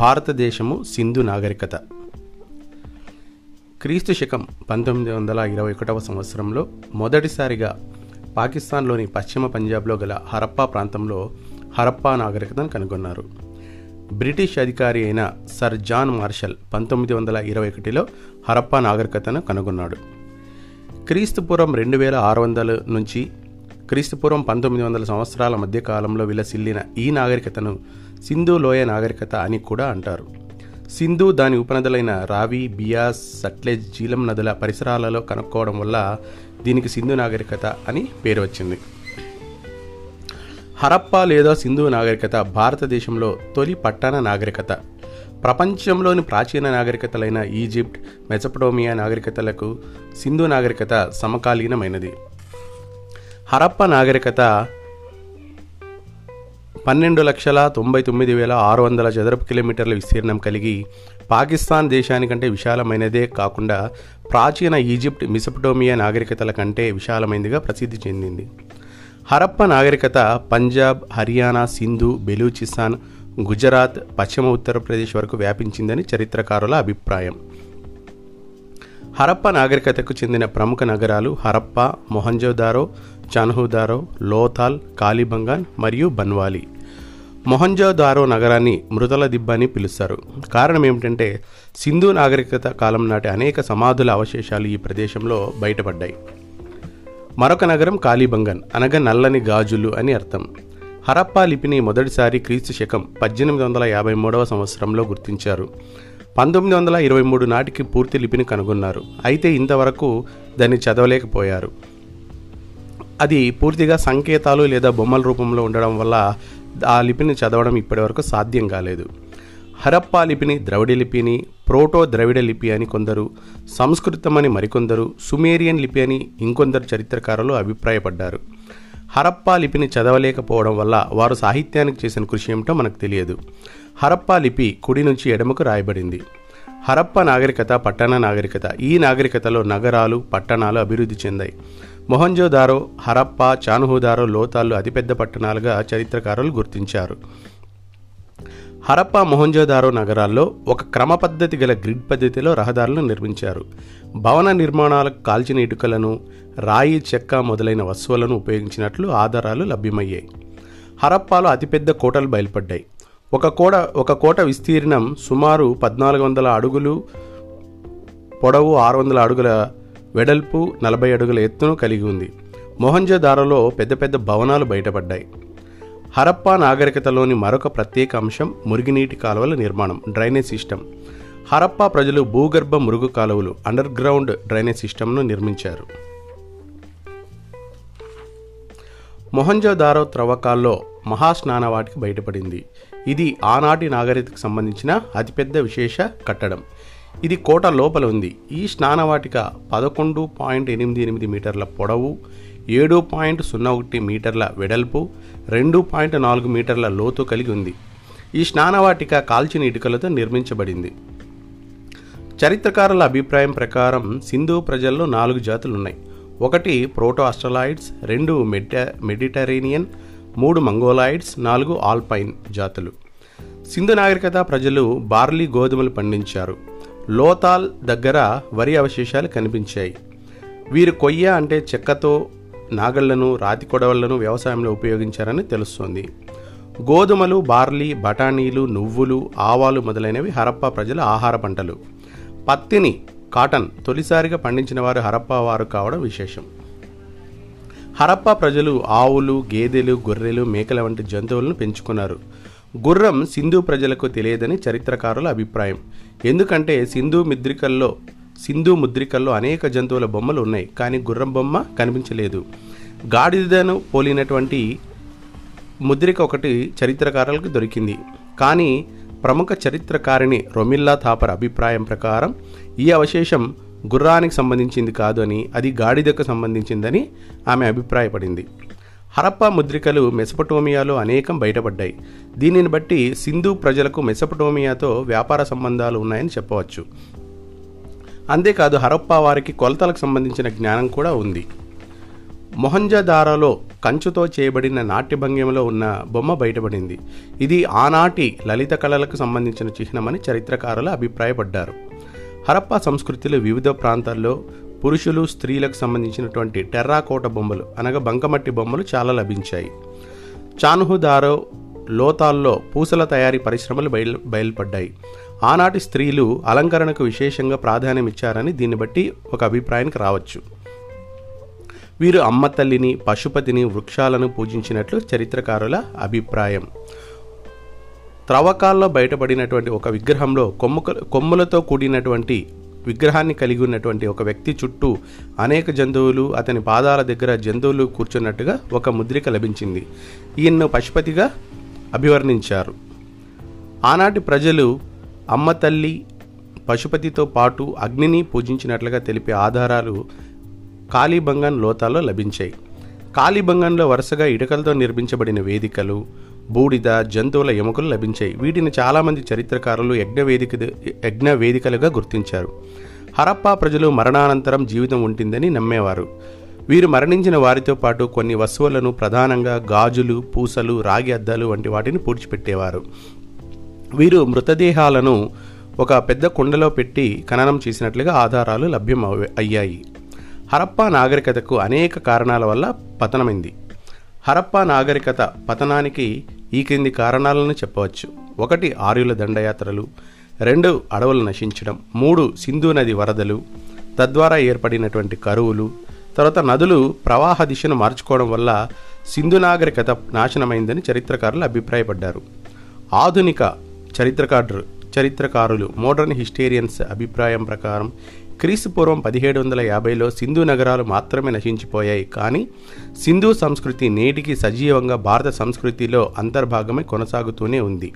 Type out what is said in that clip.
భారతదేశము సింధు నాగరికత. క్రీస్తు శకం పంతొమ్మిది వందల ఇరవై ఒకటవ సంవత్సరంలో మొదటిసారిగా పాకిస్తాన్లోని పశ్చిమ పంజాబ్లో గల హరప్పా ప్రాంతంలో హరప్పా నాగరికతను కనుగొన్నారు. బ్రిటిష్ అధికారి అయిన సర్ జాన్ మార్షల్ పంతొమ్మిది వందల ఇరవై ఒకటిలో హరప్పా నాగరికతను కనుగొన్నాడు. క్రీస్తుపూర్వం రెండు వేల ఆరు వందల నుంచి క్రీస్తుపూర్వం పంతొమ్మిది వందల సంవత్సరాల మధ్య కాలంలో విలసిల్లిన ఈ నాగరికతను సింధు లోయ నాగరికత అని కూడా అంటారు. సింధు దాని ఉపనదులైన రావి బియాస్ సట్లెజ్ జీలం నదుల పరిసరాలలో కనుక్కోవడం వల్ల దీనికి సింధు నాగరికత అని పేరు వచ్చింది. హరప్పా లేదా సింధు నాగరికత భారతదేశంలో తొలి పట్టణ నాగరికత. ప్రపంచంలోని ప్రాచీన నాగరికతలైన ఈజిప్ట్ మెసపటోమియా నాగరికతలకు సింధు నాగరికత సమకాలీనమైనది. హరప్ప నాగరికత పన్నెండు లక్షల తొంభై తొమ్మిది వేల ఆరు వందల చదరపు కిలోమీటర్ల విస్తీర్ణం కలిగి పాకిస్తాన్ దేశానికంటే విశాలమైనదే కాకుండా ప్రాచీన ఈజిప్ట్ మిసపటోమియా నాగరికతల కంటే విశాలమైనదిగా ప్రసిద్ధి చెందింది. హరప్ప నాగరికత పంజాబ్ హర్యానా సింధు బెలూచిస్తాన్ గుజరాత్ పశ్చిమ ఉత్తరప్రదేశ్ వరకు వ్యాపించిందని చరిత్రకారుల అభిప్రాయం. హరప్ప నాగరికతకు చెందిన ప్రముఖ నగరాలు హరప్ప మొహంజోదారో చన్హుదారో లోథాల్ కాలిబంగాన్ మరియు బన్వాలి. మొహంజోదారో నగరాన్ని మృతల దిబ్బ అని పిలుస్తారు. కారణం ఏమిటంటే సింధు నాగరికత కాలం నాటి అనేక సమాధుల అవశేషాలు ఈ ప్రదేశంలో బయటపడ్డాయి. మరొక నగరం కాలిబంగన్ అనగా నల్లని గాజులు అని అర్థం. హరప్పా లిపిని మొదటిసారి క్రీస్తు శకం పద్దెనిమిది వందల యాభై మూడవ సంవత్సరంలో గుర్తించారు. పంతొమ్మిది వందల ఇరవై మూడు నాటికి పూర్తి లిపిని కనుగొన్నారు. అయితే ఇంతవరకు దాన్ని చదవలేకపోయారు. అది పూర్తిగా సంకేతాలు లేదా బొమ్మల రూపంలో ఉండడం వల్ల ఆ లిపిని చదవడం ఇప్పటివరకు సాధ్యం కాలేదు. హరప్పా లిపిని ద్రవిడ లిపిని ప్రోటో ద్రవిడ లిపి అని కొందరు సంస్కృతం అని మరికొందరు సుమేరియన్ లిపి అని ఇంకొందరు చరిత్రకారులు అభిప్రాయపడ్డారు. హరప్పా లిపిని చదవలేకపోవడం వల్ల వారు సాహిత్యానికి చేసిన కృషి ఏమిటో మనకు తెలియదు. హరప్పా లిపి కుడి నుంచి ఎడమకు రాయబడింది. హరప్ప నాగరికత పట్టణ నాగరికత. ఈ నాగరికతలో నగరాలు పట్టణాలు అభివృద్ధి చెందాయి. మొహంజోదారో హరప్ప చానుహుదారో లోతాలు అతిపెద్ద పట్టణాలుగా చరిత్రకారులు గుర్తించారు. హరప్ప మొహంజోదారో నగరాల్లో ఒక క్రమ పద్ధతి గల గ్రిడ్ పద్ధతిలో రహదారులను నిర్మించారు. భవన నిర్మాణాలకు కాల్చిన ఇటుకలను రాయి చెక్క మొదలైన వస్తువులను ఉపయోగించినట్లు ఆధారాలు లభ్యమయ్యాయి. హరప్పాలో అతిపెద్ద కోటలు బయలుపడ్డాయి. ఒక కోట ఒక కోట విస్తీర్ణం సుమారు పద్నాలుగు వందల అడుగులు పొడవు ఆరు వందల అడుగుల వెడల్పు నలభై అడుగుల ఎత్తును కలిగి ఉంది. మొహంజోదారోలో పెద్ద పెద్ద భవనాలు బయటపడ్డాయి. హరప్పా నాగరికతలోని మరొక ప్రత్యేక అంశం మురుగునీటి కాలువల నిర్మాణం డ్రైనేజ్ సిస్టమ్ హరప్పా ప్రజలు భూగర్భ మురుగు కాలువలు అండర్ గ్రౌండ్ డ్రైనేజ్ సిస్టమ్ను నిర్మించారు. మొహంజోదారో త్రవ్వకాల్లో మహాస్నానవాటికి బయటపడింది. ఇది ఆనాటి నాగరికతకు సంబంధించిన అతిపెద్ద విశేష కట్టడం. ఇది కోట లోపల ఉంది. ఈ స్నానవాటిక పదకొండు పాయింట్ ఎనిమిది ఎనిమిది మీటర్ల పొడవు ఏడు పాయింట్ సున్నా ఒకటి మీటర్ల వెడల్పు రెండు పాయింట్ నాలుగు మీటర్ల లోతు కలిగి ఉంది. ఈ స్నానవాటిక కాల్చిన ఇటుకలతో నిర్మించబడింది. చరిత్రకారుల అభిప్రాయం ప్రకారం సింధు ప్రజల్లో నాలుగు జాతులు ఉన్నాయి ఒకటి ప్రోటో ఆస్ట్రలాయిడ్స్ రెండు మెడ మెడిటరేనియన్ మూడు మంగోలాయిడ్స్ నాలుగు ఆల్పైన్ జాతులు. సింధు నాగరికత ప్రజలు బార్లీ గోధుమలు పండించారు. లోతాల్ దగ్గర వరి అవశేషాలు కనిపించాయి. వీరు కొయ్య అంటే చెక్కతో నాగళ్ళను రాతి కొడవళ్ళను వ్యవసాయంలో ఉపయోగించారని తెలుస్తోంది. గోధుమలు బార్లీ బఠానీలు నువ్వులు ఆవాలు మొదలైనవి హరప్పా ప్రజల ఆహార పంటలు. పత్తిని కాటన్ తొలిసారిగా పండించిన వారు హరప్పా వారు కావడం విశేషం. హరప్పా ప్రజలు ఆవులు గేదెలు గొర్రెలు మేకల వంటి జంతువులను పెంచుకున్నారు. గుర్రం సింధు ప్రజలకు తెలియదని చరిత్రకారుల అభిప్రాయం. ఎందుకంటే సింధు ముద్రికల్లో సింధు ముద్రికల్లో అనేక జంతువుల బొమ్మలు ఉన్నాయి కానీ గుర్రం బొమ్మ కనిపించలేదు. గాడిదను పోలినటువంటి ముద్రిక ఒకటి చరిత్రకారులకు దొరికింది. కానీ ప్రముఖ చరిత్రకారిణి రొమిల్లా థాపర్ అభిప్రాయం ప్రకారం ఈ అవశేషం గుర్రానికి సంబంధించింది కాదు అని అది గాడిదకు సంబంధించిందని ఆమె అభిప్రాయపడింది. హరప్పా ముద్రికలు మెసపటోమియాలో అనేకం బయటపడ్డాయి. దీనిని బట్టి సింధు ప్రజలకు మెసపటోమియాతో వ్యాపార సంబంధాలు ఉన్నాయని చెప్పవచ్చు. అంతేకాదు హరప్పా వారికి కొలతలకు సంబంధించిన జ్ఞానం కూడా ఉంది. మొహంజదారాలో కంచుతో చేయబడిన నాట్య ఉన్న బొమ్మ బయటపడింది. ఇది ఆనాటి లలిత కళలకు సంబంధించిన చిహ్నమని చరిత్రకారులు అభిప్రాయపడ్డారు. హరప్పా సంస్కృతిలో వివిధ ప్రాంతాల్లో పురుషులు స్త్రీలకు సంబంధించినటువంటి టెర్రాకోట బొమ్మలు అనగా బంకమట్టి బొమ్మలు చాలా లభించాయి. చానుహుదారో లోతాల్లో పూసల తయారీ పరిశ్రమలు బయలు బయలుపడ్డాయి. ఆనాటి స్త్రీలు అలంకరణకు విశేషంగా ప్రాధాన్యం ఇచ్చారని దీన్ని బట్టి ఒక అభిప్రాయానికి రావచ్చు. వీరు అమ్మ తల్లిని పశుపతిని వృక్షాలను పూజించినట్లు చరిత్రకారుల అభిప్రాయం. త్రవ్వకాల్లో బయటపడినటువంటి ఒక విగ్రహంలో కొమ్ముక కొమ్ములతో కూడినటువంటి విగ్రహాన్ని కలిగి ఉన్నటువంటి ఒక వ్యక్తి చుట్టూ అనేక జంతువులు అతని పాదాల దగ్గర జంతువులు కూర్చున్నట్టుగా ఒక ముద్రిక లభించింది. ఈయన్ను పశుపతిగా అభివర్ణించారు. ఆనాటి ప్రజలు అమ్మ తల్లి పశుపతితో పాటు అగ్నిని పూజించినట్లుగా తెలిపే ఆధారాలు కాళీబంగన్ లోతాల్లో లభించాయి. కాళీబంగన్లో వరుసగా ఇటుకలతో నిర్మించబడిన వేదికలు బూడిద జంతువుల ఎముకలు లభించాయి. వీటిని చాలామంది చరిత్రకారులు యజ్ఞ వేదిక యజ్ఞ వేదికలుగా గుర్తించారు. హరప్పా ప్రజలు మరణానంతరం జీవితం ఉంటుందని నమ్మేవారు. వీరు మరణించిన వారితో పాటు కొన్ని వస్తువులను ప్రధానంగా గాజులు పూసలు రాగి అద్దాలు వంటి వాటిని పూడ్చిపెట్టేవారు. వీరు మృతదేహాలను ఒక పెద్ద కుండలో పెట్టి ఖననం చేసినట్లుగా ఆధారాలు లభ్యం అయ్యాయి. హరప్పా నాగరికతకు అనేక కారణాల వల్ల పతనమైంది. హరప్పా నాగరికత పతనానికి ఈ క్రింది కారణాలను చెప్పవచ్చు. ఒకటి ఆర్యుల దండయాత్రలు. రెండు అడవులు నశించడం. మూడు సింధు నది వరదలు. తద్వారా ఏర్పడినటువంటి కరువులు. తర్వాత నదులు ప్రవాహ దిశను మార్చుకోవడం వల్ల సింధు నాగరికత నాశనమైందని చరిత్రకారులు అభిప్రాయపడ్డారు. ఆధునిక చరిత్రకారులు చరిత్రకారులు మోడర్న్ హిస్టేరియన్స్ అభిప్రాయం ప్రకారం క్రీస్తు పూర్వం పదిహేడు వందల యాభైలో సింధు నగరాలు మాత్రమే నశించిపోయాయి. కానీ సింధు సంస్కృతి నేటికి సజీవంగా భారత సంస్కృతిలో అంతర్భాగమై కొనసాగుతూనే ఉంది.